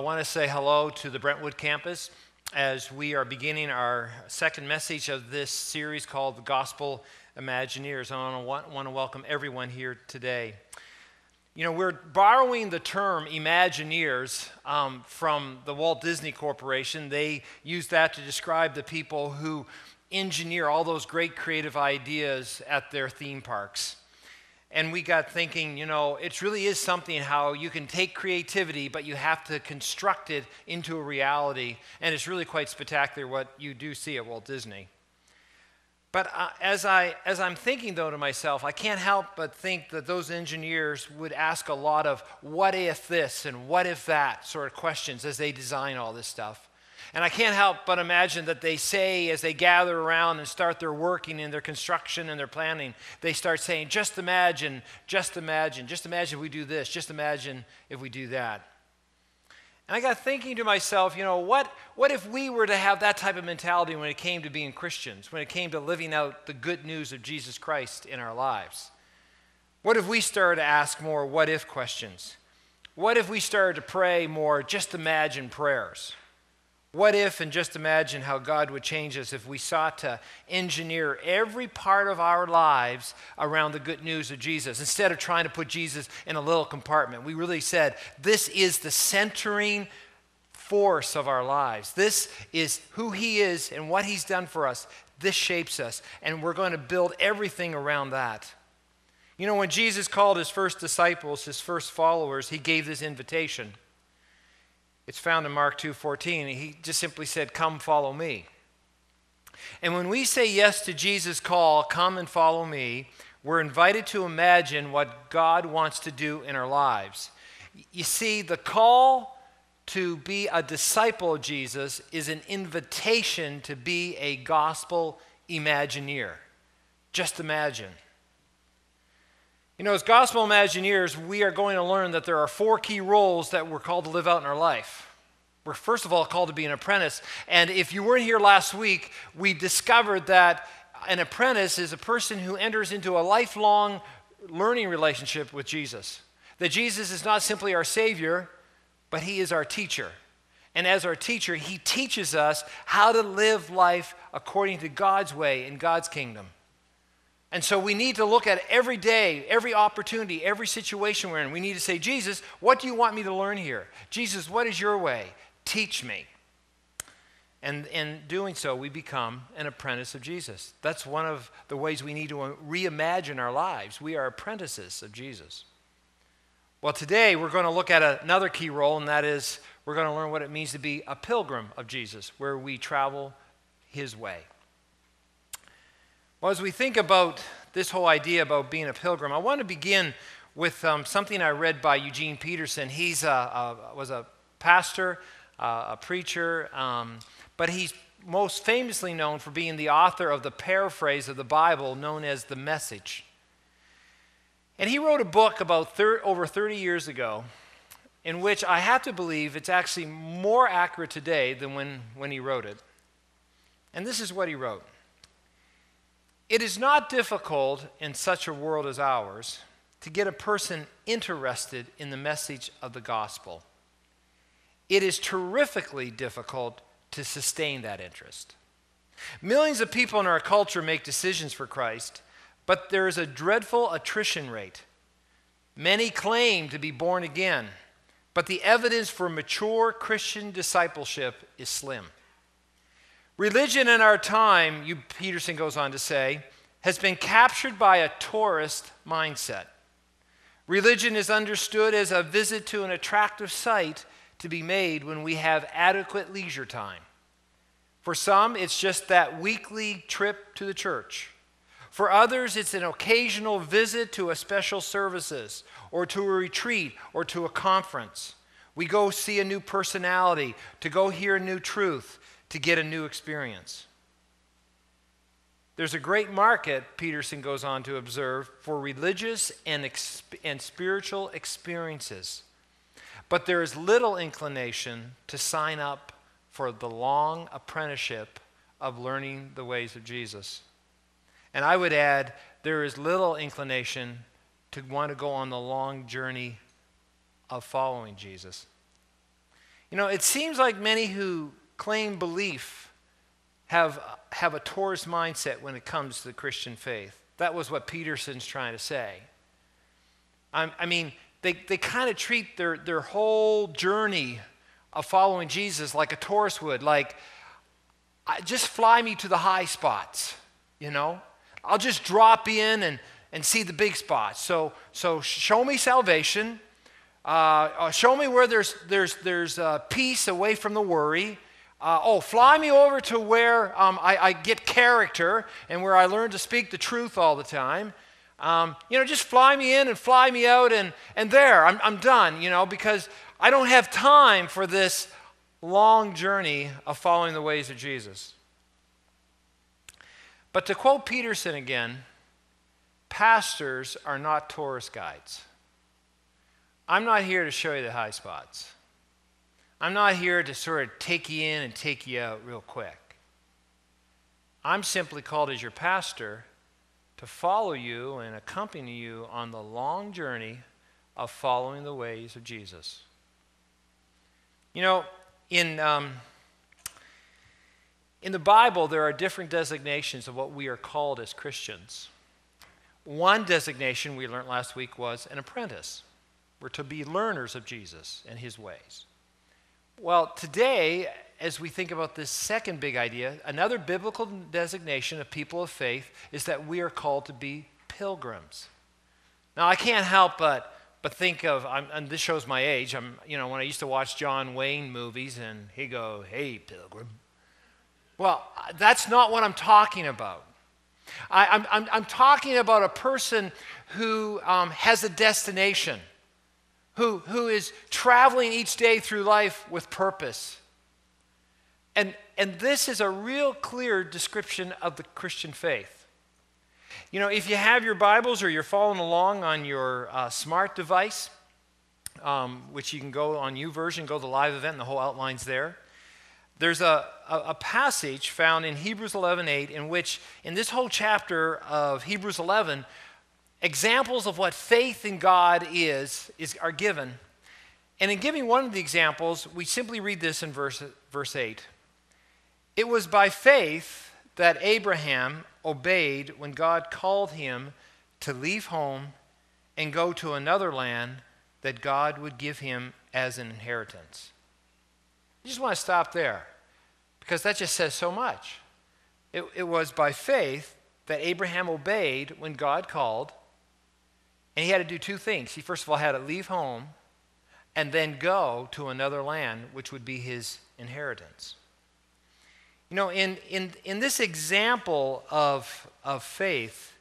I want to say hello to the Brentwood campus as we are beginning our second message of this series called The Gospel Imagineers. I want to, want to welcome everyone here today. You know, we're borrowing the term Imagineers um, from the Walt Disney Corporation. They use that to describe the people who engineer all those great creative ideas at their theme parks. And we got thinking, you know, it really is something how you can take creativity, but you have to construct it into a reality. And it's really quite spectacular what you do see at Walt Disney. But uh, as, I, as I'm thinking, though, to myself, I can't help but think that those engineers would ask a lot of what if this and what if that sort of questions as they design all this stuff. And I can't help but imagine that they say, as they gather around and start their working and their construction and their planning, they start saying, just imagine, just imagine, just imagine if we do this, just imagine if we do that. And I got thinking to myself, you know, what, what if we were to have that type of mentality when it came to being Christians, when it came to living out the good news of Jesus Christ in our lives? What if we started to ask more what if questions? What if we started to pray more just imagine prayers? What if, and just imagine how God would change us if we sought to engineer every part of our lives around the good news of Jesus instead of trying to put Jesus in a little compartment. We really said, this is the centering force of our lives. This is who He is and what He's done for us. This shapes us, and we're going to build everything around that. You know, when Jesus called His first disciples, His first followers, He gave this invitation. It's found in Mark 2:14. He just simply said, "Come follow me." And when we say yes to Jesus' call, "Come and follow me," we're invited to imagine what God wants to do in our lives. You see, the call to be a disciple of Jesus is an invitation to be a gospel imagineer. Just imagine. You know, as gospel imagineers, we are going to learn that there are four key roles that we're called to live out in our life. We're first of all called to be an apprentice. And if you weren't here last week, we discovered that an apprentice is a person who enters into a lifelong learning relationship with Jesus. That Jesus is not simply our Savior, but He is our teacher. And as our teacher, He teaches us how to live life according to God's way in God's kingdom. And so we need to look at every day, every opportunity, every situation we're in. We need to say, Jesus, what do you want me to learn here? Jesus, what is your way? Teach me. And in doing so, we become an apprentice of Jesus. That's one of the ways we need to reimagine our lives. We are apprentices of Jesus. Well, today we're going to look at another key role, and that is we're going to learn what it means to be a pilgrim of Jesus, where we travel his way. Well, as we think about this whole idea about being a pilgrim, I want to begin with um, something I read by Eugene Peterson. He was a pastor, uh, a preacher, um, but he's most famously known for being the author of the paraphrase of the Bible known as The Message. And he wrote a book about thir- over 30 years ago in which I have to believe it's actually more accurate today than when, when he wrote it. And this is what he wrote it is not difficult in such a world as ours to get a person interested in the message of the gospel. It is terrifically difficult to sustain that interest. Millions of people in our culture make decisions for Christ, but there is a dreadful attrition rate. Many claim to be born again, but the evidence for mature Christian discipleship is slim. Religion in our time, you, Peterson goes on to say, has been captured by a tourist mindset. Religion is understood as a visit to an attractive site to be made when we have adequate leisure time. For some, it's just that weekly trip to the church. For others, it's an occasional visit to a special services or to a retreat or to a conference. We go see a new personality, to go hear a new truth, to get a new experience. There's a great market, Peterson goes on to observe, for religious and, and spiritual experiences. But there is little inclination to sign up for the long apprenticeship of learning the ways of Jesus. And I would add, there is little inclination to want to go on the long journey of following Jesus. You know, it seems like many who claim belief have, have a tourist mindset when it comes to the Christian faith. That was what Peterson's trying to say. I, I mean, they, they kind of treat their, their whole journey of following Jesus like a tourist would, like, just fly me to the high spots, you know? I'll just drop in and, and see the big spots. So, so show me salvation. Uh, uh, show me where there's, there's, there's uh, peace away from the worry. Uh, oh, fly me over to where um, I, I, get character and where I learn to speak the truth all the time. Um, you know, just fly me in and fly me out, and, and there, I'm, I'm done, you know, because I don't have time for this long journey of following the ways of Jesus. But to quote Peterson again, pastors are not tourist guides. I'm not here to show you the high spots. I'm not here to sort of take you in and take you out real quick. I'm simply called as your pastor to follow you and accompany you on the long journey of following the ways of Jesus. You know, in, um, in the Bible, there are different designations of what we are called as Christians. One designation we learned last week was an apprentice. We're to be learners of Jesus and his ways. Well, today, as we think about this second big idea, another biblical designation of people of faith is that we are called to be pilgrims. Now, I can't help but but think of, I'm, and this shows my age. I'm, you know, when I used to watch John Wayne movies, and he go, "Hey, pilgrim." Well, that's not what I'm talking about. I, am I'm, I'm, I'm talking about a person who um, has a destination, who, who is traveling each day through life with purpose. And, and this is a real clear description of the Christian faith. You know, if you have your Bibles or you're following along on your uh, smart device, um, which you can go on U YouVersion, go to the live event, and the whole outline's there. There's a, a, a passage found in Hebrews 11:8 in which, in this whole chapter of Hebrews 11, examples of what faith in God is, is are given. And in giving one of the examples, we simply read this in verse, verse 8. It was by faith that Abraham, obeyed when God called him to leave home and go to another land that God would give him as an inheritance. I just want to stop there because that just says so much. It, it was by faith that Abraham obeyed when God called, and he had to do two things. He, first of all, had to leave home and then go to another land, which would be his inheritance. You know, in, in, in this example of, of faith,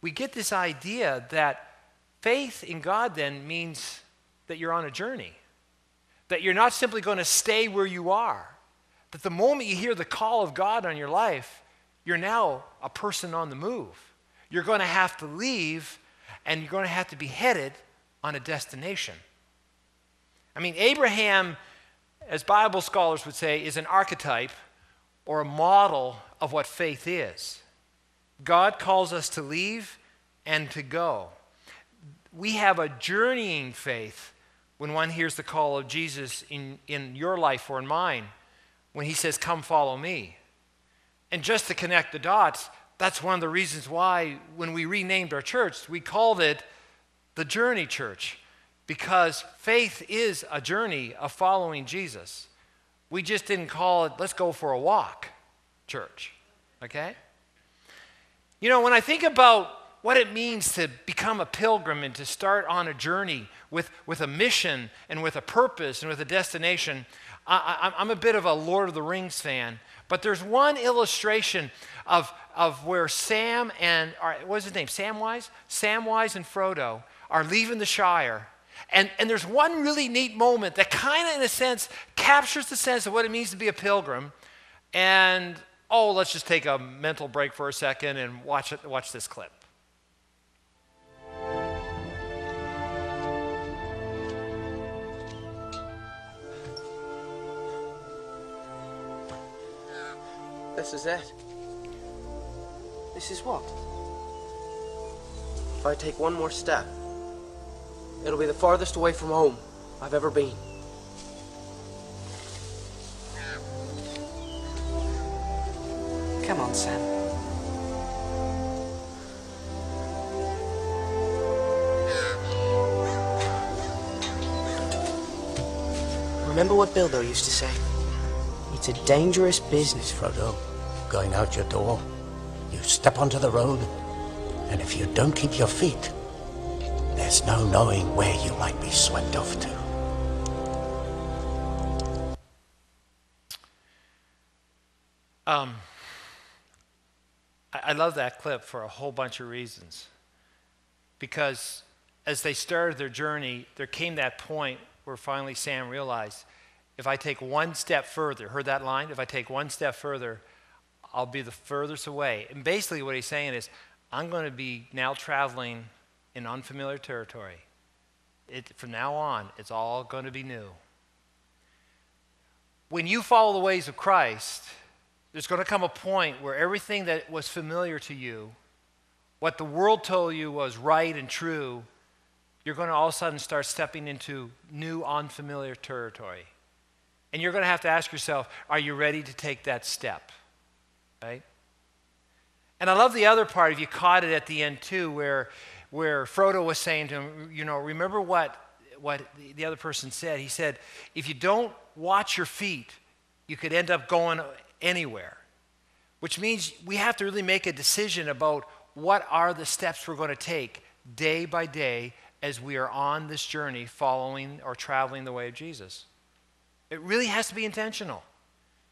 we get this idea that faith in God then means that you're on a journey, that you're not simply going to stay where you are, that the moment you hear the call of God on your life, you're now a person on the move. You're going to have to leave and you're going to have to be headed on a destination. I mean, Abraham, as Bible scholars would say, is an archetype or a model of what faith is. God calls us to leave and to go. We have a journeying faith when one hears the call of Jesus in, in your life or in mine, when he says, Come follow me. And just to connect the dots, that's one of the reasons why, when we renamed our church, we called it the Journey Church, because faith is a journey of following Jesus. We just didn't call it, let's go for a walk, church. Okay? You know, when I think about what it means to become a pilgrim and to start on a journey with, with a mission and with a purpose and with a destination, I, am a bit of a Lord of the Rings fan. But there's one illustration of, of where Sam and, what's his name? Samwise? Samwise and Frodo are leaving the Shire and, and there's one really neat moment that kind of, in a sense, captures the sense of what it means to be a pilgrim. And, oh, let's just take a mental break for a second and watch, watch this clip. This is it. This is what? If I take one more step, it'll be the farthest away from home I've ever been. Come on, Sam. Remember what Bilbo used to say? It's a dangerous business. Frodo, going out your door, you step onto the road, and if you don't keep your feet, there's no knowing where you might be swept off to. Um, I, I love that clip for a whole bunch of reasons. Because as they started their journey, there came that point where finally Sam realized if I take one step further, heard that line? If I take one step further, I'll be the furthest away. And basically, what he's saying is, I'm going to be now traveling in unfamiliar territory. It, from now on, it's all going to be new. When you follow the ways of Christ, there's going to come a point where everything that was familiar to you, what the world told you was right and true, you're going to all of a sudden start stepping into new, unfamiliar territory. And you're going to have to ask yourself, are you ready to take that step? Right? And I love the other part, if you caught it at the end too, where, where Frodo was saying to him, you know, remember what, what the other person said? He said, if you don't watch your feet, you could end up going anywhere. Which means we have to really make a decision about what are the steps we're going to take day by day as we are on this journey following or traveling the way of Jesus. It really has to be intentional.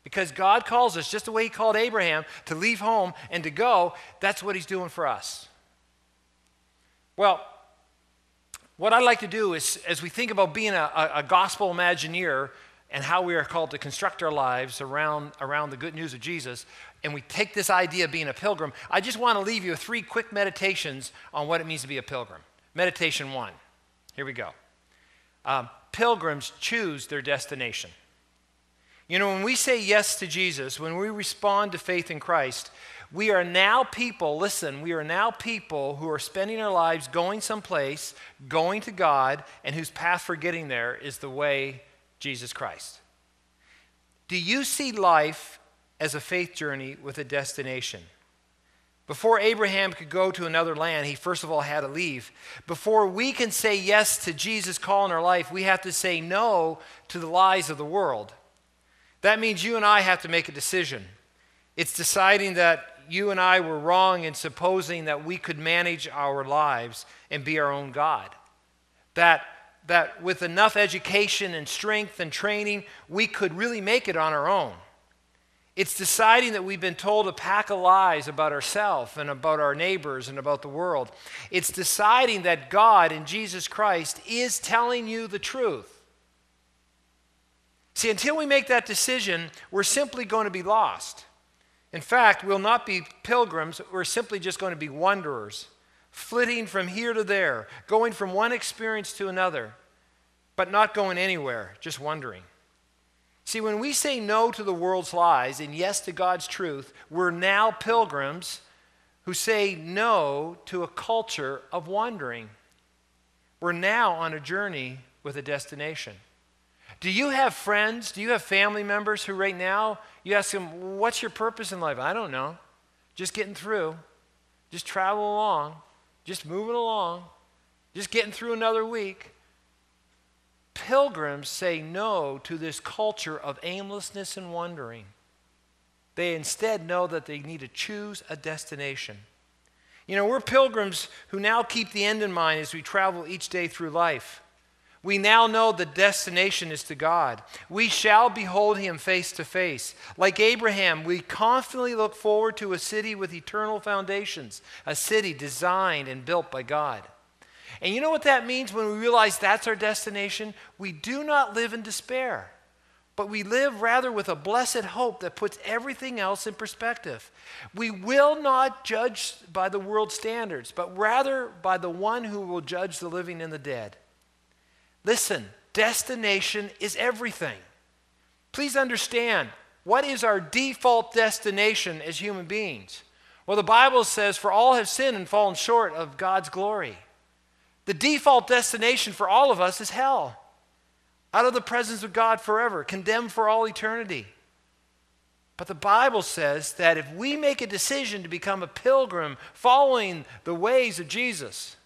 Because God calls us just the way He called Abraham to leave home and to go, that's what He's doing for us. Well, what I'd like to do is, as we think about being a, a, gospel imagineer and how we are called to construct our lives around, around the good news of Jesus, and we take this idea of being a pilgrim, I just want to leave you with three quick meditations on what it means to be a pilgrim. Meditation one. Here we go. Um, pilgrims choose their destination. You know, when we say yes to Jesus, when we respond to faith in Christ, we are now people, listen, we are now people who are spending our lives going someplace, going to God, and whose path for getting there is the way Jesus Christ. Do you see life as a faith journey with a destination? Before Abraham could go to another land, he first of all had to leave. Before we can say yes to Jesus' call in our life, we have to say no to the lies of the world. That means you and I have to make a decision. It's deciding that you and I were wrong in supposing that we could manage our lives and be our own God. That, that with enough education and strength and training, we could really make it on our own. It's deciding that we've been told a pack of lies about ourselves and about our neighbors and about the world. It's deciding that God in Jesus Christ is telling you the truth. See, until we make that decision, we're simply going to be lost. In fact, we'll not be pilgrims, we're simply just going to be wanderers, flitting from here to there, going from one experience to another, but not going anywhere, just wandering. See, when we say no to the world's lies and yes to God's truth, we're now pilgrims who say no to a culture of wandering. We're now on a journey with a destination. Do you have friends? Do you have family members who, right now, you ask them, What's your purpose in life? I don't know. Just getting through, just travel along, just moving along, just getting through another week pilgrims say no to this culture of aimlessness and wandering. They instead know that they need to choose a destination. You know, we're pilgrims who now keep the end in mind as we travel each day through life. We now know the destination is to God. We shall behold him face to face. Like Abraham, we confidently look forward to a city with eternal foundations, a city designed and built by God. And you know what that means when we realize that's our destination? We do not live in despair, but we live rather with a blessed hope that puts everything else in perspective. We will not judge by the world's standards, but rather by the one who will judge the living and the dead. Listen, destination is everything. Please understand what is our default destination as human beings? Well, the Bible says, For all have sinned and fallen short of God's glory. The default destination for all of us is hell, out of the presence of God forever, condemned for all eternity. But the Bible says that if we make a decision to become a pilgrim following the ways of Jesus,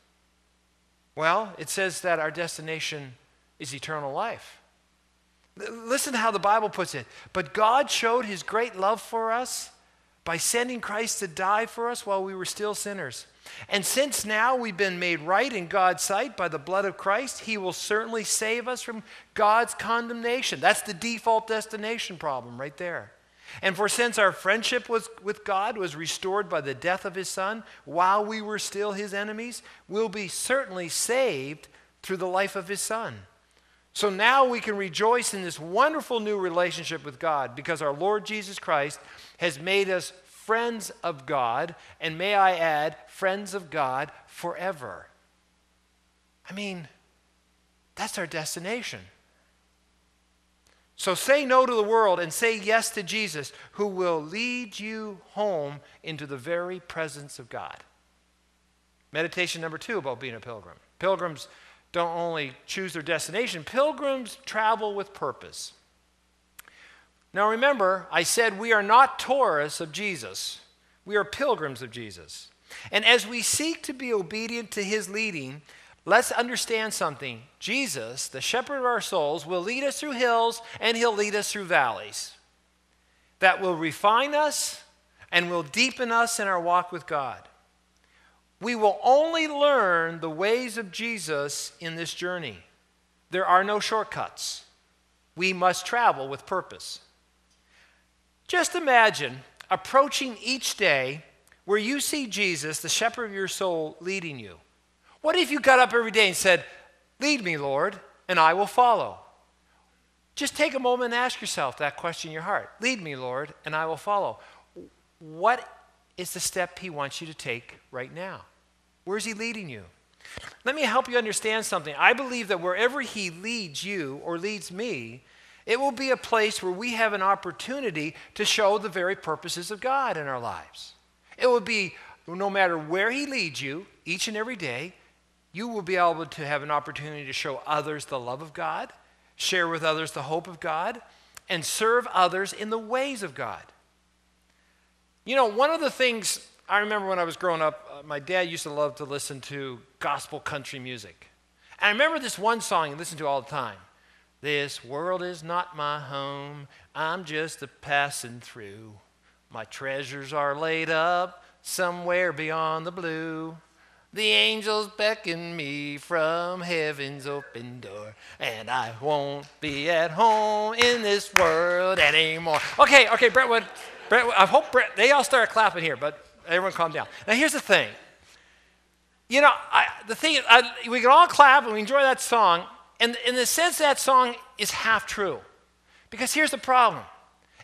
well, it says that our destination is eternal life. Listen to how the Bible puts it. But God showed his great love for us by sending Christ to die for us while we were still sinners. And since now we've been made right in God's sight by the blood of Christ, he will certainly save us from God's condemnation. That's the default destination problem right there. And for since our friendship was, with God was restored by the death of his Son while we were still his enemies, we'll be certainly saved through the life of his Son. So now we can rejoice in this wonderful new relationship with God because our Lord Jesus Christ has made us friends of God, and may I add, friends of God forever. I mean, that's our destination. So say no to the world and say yes to Jesus, who will lead you home into the very presence of God. Meditation number two about being a pilgrim. Pilgrims don't only choose their destination, pilgrims travel with purpose. Now remember, I said we are not tourists of Jesus, we are pilgrims of Jesus. And as we seek to be obedient to his leading, let's understand something. Jesus, the shepherd of our souls, will lead us through hills and he'll lead us through valleys that will refine us and will deepen us in our walk with God. We will only learn the ways of Jesus in this journey. There are no shortcuts. We must travel with purpose. Just imagine approaching each day where you see Jesus, the shepherd of your soul, leading you. What if you got up every day and said, Lead me, Lord, and I will follow? Just take a moment and ask yourself that question in your heart Lead me, Lord, and I will follow. What is the step He wants you to take right now? Where's He leading you? Let me help you understand something. I believe that wherever He leads you or leads me, it will be a place where we have an opportunity to show the very purposes of God in our lives. It will be no matter where He leads you, each and every day, you will be able to have an opportunity to show others the love of God, share with others the hope of God, and serve others in the ways of God. You know, one of the things I remember when I was growing up, Uh, my dad used to love to listen to gospel country music. And I remember this one song he listened to all the time. This world is not my home, I'm just a passing through. My treasures are laid up somewhere beyond the blue. The angels beckon me from heaven's open door, and I won't be at home in this world anymore. Okay, okay, Brentwood, Brentwood I hope Brent, they all start clapping here, but everyone calm down. Now, here's the thing. You know, I, the thing is, I, we can all clap and we enjoy that song, and in the sense that song is half true. Because here's the problem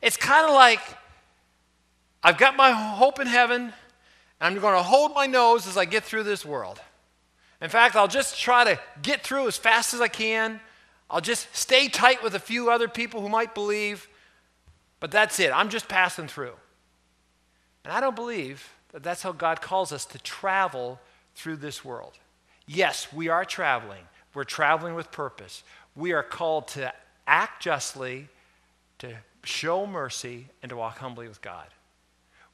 it's kind of like I've got my hope in heaven, and I'm going to hold my nose as I get through this world. In fact, I'll just try to get through as fast as I can. I'll just stay tight with a few other people who might believe, but that's it. I'm just passing through. And I don't believe that that's how God calls us to travel through this world. Yes, we are traveling. We're traveling with purpose. We are called to act justly, to show mercy, and to walk humbly with God.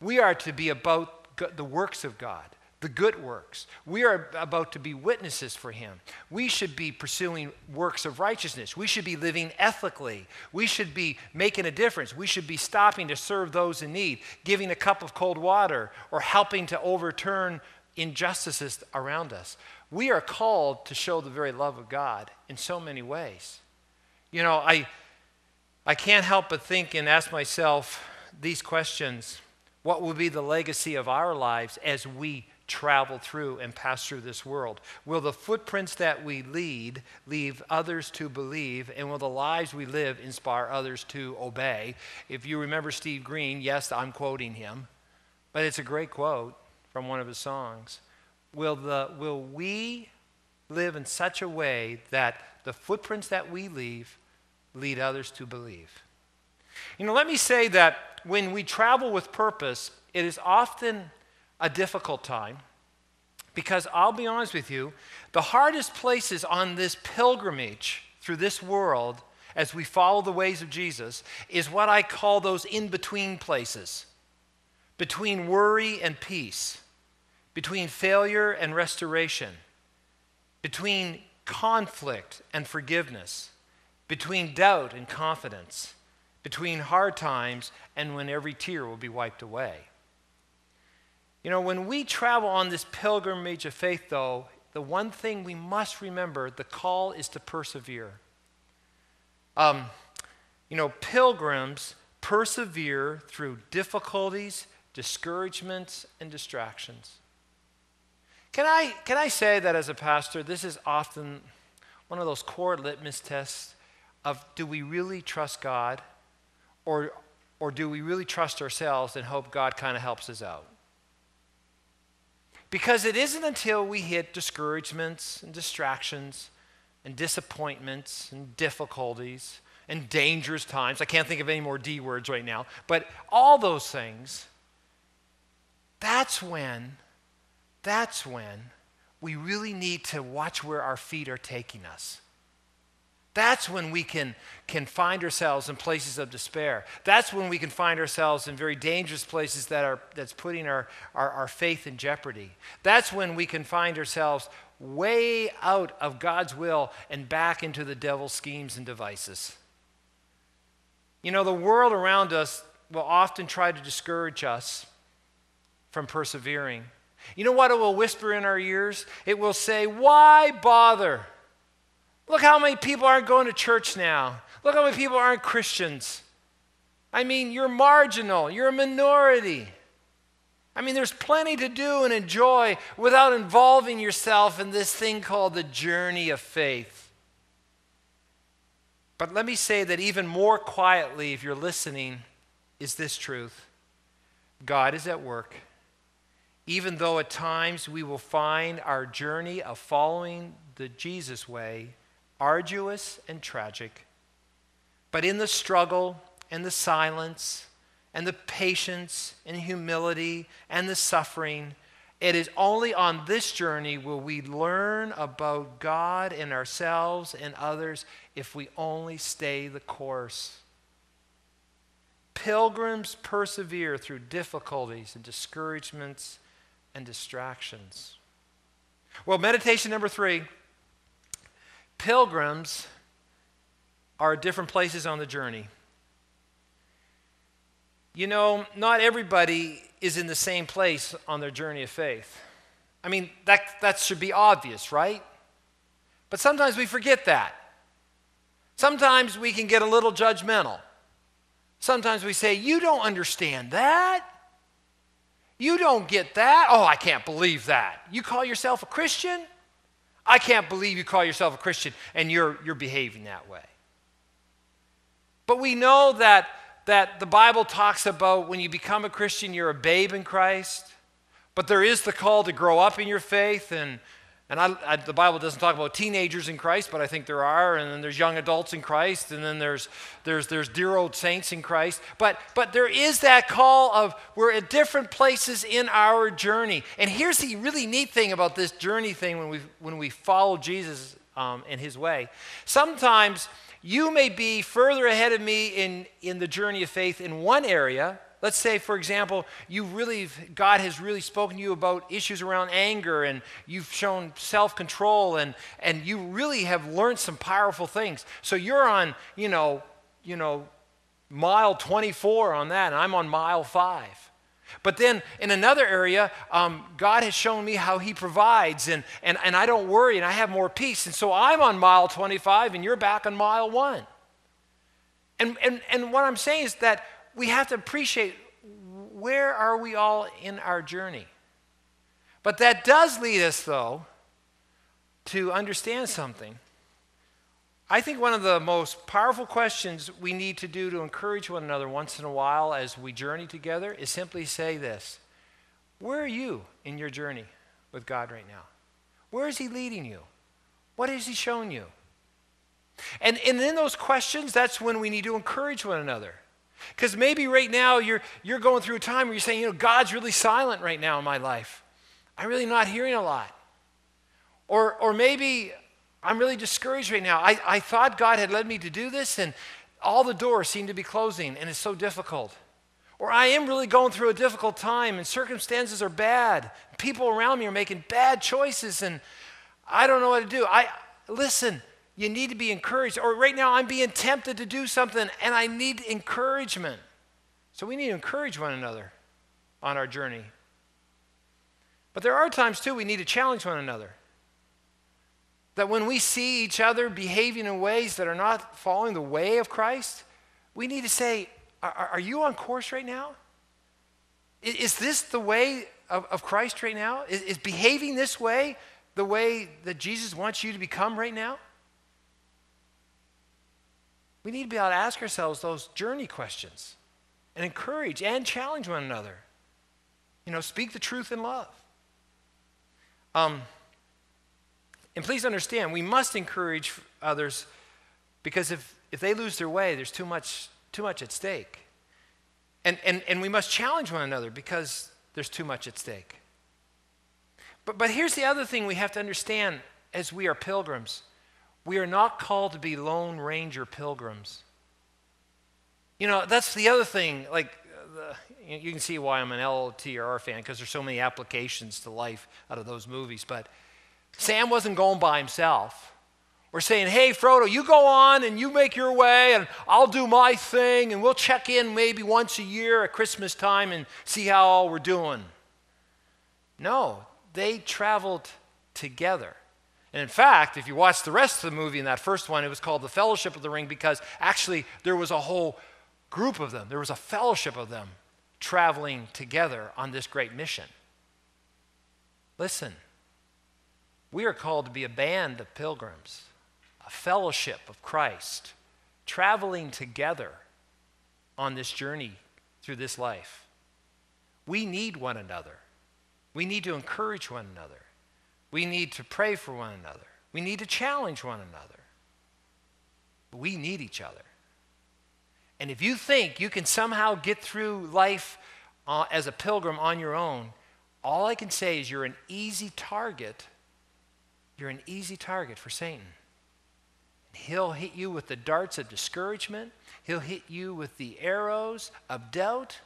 We are to be about the works of God, the good works. We are about to be witnesses for Him. We should be pursuing works of righteousness. We should be living ethically. We should be making a difference. We should be stopping to serve those in need, giving a cup of cold water, or helping to overturn injustices around us. We are called to show the very love of God in so many ways. You know, I, I can't help but think and ask myself these questions What will be the legacy of our lives as we travel through and pass through this world? Will the footprints that we lead leave others to believe? And will the lives we live inspire others to obey? If you remember Steve Green, yes, I'm quoting him, but it's a great quote from one of his songs will, the, will we live in such a way that the footprints that we leave lead others to believe? You know, let me say that when we travel with purpose, it is often a difficult time. Because I'll be honest with you, the hardest places on this pilgrimage through this world as we follow the ways of Jesus is what I call those in between places. Between worry and peace, between failure and restoration, between conflict and forgiveness, between doubt and confidence, between hard times and when every tear will be wiped away. You know, when we travel on this pilgrimage of faith, though, the one thing we must remember the call is to persevere. Um, you know, pilgrims persevere through difficulties, discouragements, and distractions. Can I, can I say that as a pastor, this is often one of those core litmus tests of do we really trust God or, or do we really trust ourselves and hope God kind of helps us out? Because it isn't until we hit discouragements and distractions and disappointments and difficulties and dangerous times. I can't think of any more D words right now, but all those things, that's when, that's when we really need to watch where our feet are taking us. That's when we can, can find ourselves in places of despair. That's when we can find ourselves in very dangerous places that are, that's putting our, our, our faith in jeopardy. That's when we can find ourselves way out of God's will and back into the devil's schemes and devices. You know, the world around us will often try to discourage us from persevering. You know what it will whisper in our ears? It will say, Why bother? Look how many people aren't going to church now. Look how many people aren't Christians. I mean, you're marginal, you're a minority. I mean, there's plenty to do and enjoy without involving yourself in this thing called the journey of faith. But let me say that even more quietly, if you're listening, is this truth God is at work. Even though at times we will find our journey of following the Jesus way arduous and tragic. But in the struggle and the silence and the patience and humility and the suffering, it is only on this journey will we learn about God and ourselves and others if we only stay the course. Pilgrims persevere through difficulties and discouragements and distractions. Well, meditation number three pilgrims are different places on the journey. You know, not everybody is in the same place on their journey of faith. I mean, that, that should be obvious, right? But sometimes we forget that. Sometimes we can get a little judgmental. Sometimes we say, You don't understand that. You don't get that. Oh, I can't believe that. You call yourself a Christian? I can't believe you call yourself a Christian and you're, you're behaving that way. But we know that, that the Bible talks about when you become a Christian, you're a babe in Christ. But there is the call to grow up in your faith and and I, I, the Bible doesn't talk about teenagers in Christ, but I think there are. And then there's young adults in Christ, and then there's there's there's dear old saints in Christ. But but there is that call of we're at different places in our journey. And here's the really neat thing about this journey thing when we when we follow Jesus um, in His way. Sometimes you may be further ahead of me in in the journey of faith in one area, Let's say, for example, you really, God has really spoken to you about issues around anger and you've shown self control and, and you really have learned some powerful things. So you're on, you know, you know, mile 24 on that, and I'm on mile five. But then in another area, um, God has shown me how He provides, and, and, and I don't worry, and I have more peace. And so I'm on mile 25, and you're back on mile one. And, and, and what I'm saying is that we have to appreciate where are we all in our journey. But that does lead us, though, to understand something. I think one of the most powerful questions we need to do to encourage one another once in a while as we journey together is simply say this Where are you in your journey with God right now? Where is He leading you? What has He shown you? And, and in those questions, that's when we need to encourage one another. Because maybe right now you're, you're going through a time where you're saying, you know, God's really silent right now in my life. I'm really not hearing a lot. Or, or maybe I'm really discouraged right now. I, I thought God had led me to do this, and all the doors seem to be closing, and it's so difficult. Or I am really going through a difficult time, and circumstances are bad. People around me are making bad choices, and I don't know what to do. I listen. You need to be encouraged. Or right now, I'm being tempted to do something, and I need encouragement. So we need to encourage one another on our journey. But there are times, too, we need to challenge one another. That when we see each other behaving in ways that are not following the way of Christ, we need to say, Are, are you on course right now? Is, is this the way of, of Christ right now? Is, is behaving this way the way that Jesus wants you to become right now? We need to be able to ask ourselves those journey questions and encourage and challenge one another. You know, speak the truth in love. Um, and please understand, we must encourage others because if, if they lose their way, there's too much, too much at stake. And, and, and we must challenge one another because there's too much at stake. But, but here's the other thing we have to understand as we are pilgrims we are not called to be Lone Ranger pilgrims. You know, that's the other thing. Like, uh, you can see why I'm an LOTR fan because there's so many applications to life out of those movies. But Sam wasn't going by himself We're saying, hey, Frodo, you go on and you make your way and I'll do my thing and we'll check in maybe once a year at Christmas time and see how all we're doing. No, they traveled together. And in fact, if you watch the rest of the movie in that first one, it was called The Fellowship of the Ring because actually there was a whole group of them, there was a fellowship of them traveling together on this great mission. Listen, we are called to be a band of pilgrims, a fellowship of Christ, traveling together on this journey through this life. We need one another. We need to encourage one another. We need to pray for one another. We need to challenge one another. We need each other. And if you think you can somehow get through life uh, as a pilgrim on your own, all I can say is you're an easy target. You're an easy target for Satan. He'll hit you with the darts of discouragement, he'll hit you with the arrows of doubt,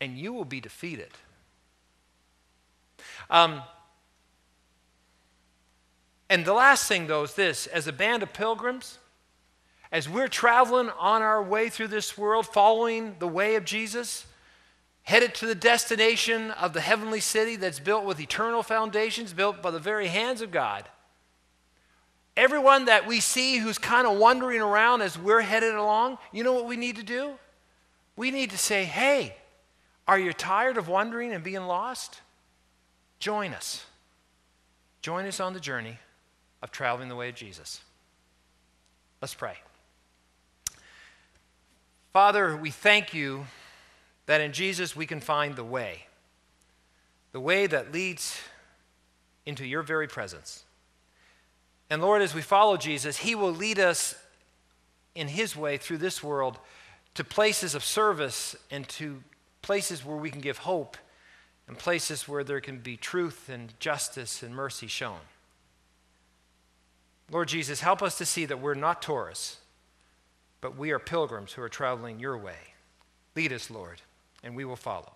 and you will be defeated. Um, and the last thing, though, is this as a band of pilgrims, as we're traveling on our way through this world, following the way of Jesus, headed to the destination of the heavenly city that's built with eternal foundations, built by the very hands of God. Everyone that we see who's kind of wandering around as we're headed along, you know what we need to do? We need to say, hey, are you tired of wandering and being lost? Join us. Join us on the journey of traveling the way of Jesus. Let's pray. Father, we thank you that in Jesus we can find the way, the way that leads into your very presence. And Lord, as we follow Jesus, he will lead us in his way through this world to places of service and to places where we can give hope and places where there can be truth and justice and mercy shown. Lord Jesus, help us to see that we're not tourists but we are pilgrims who are traveling your way. Lead us, Lord, and we will follow.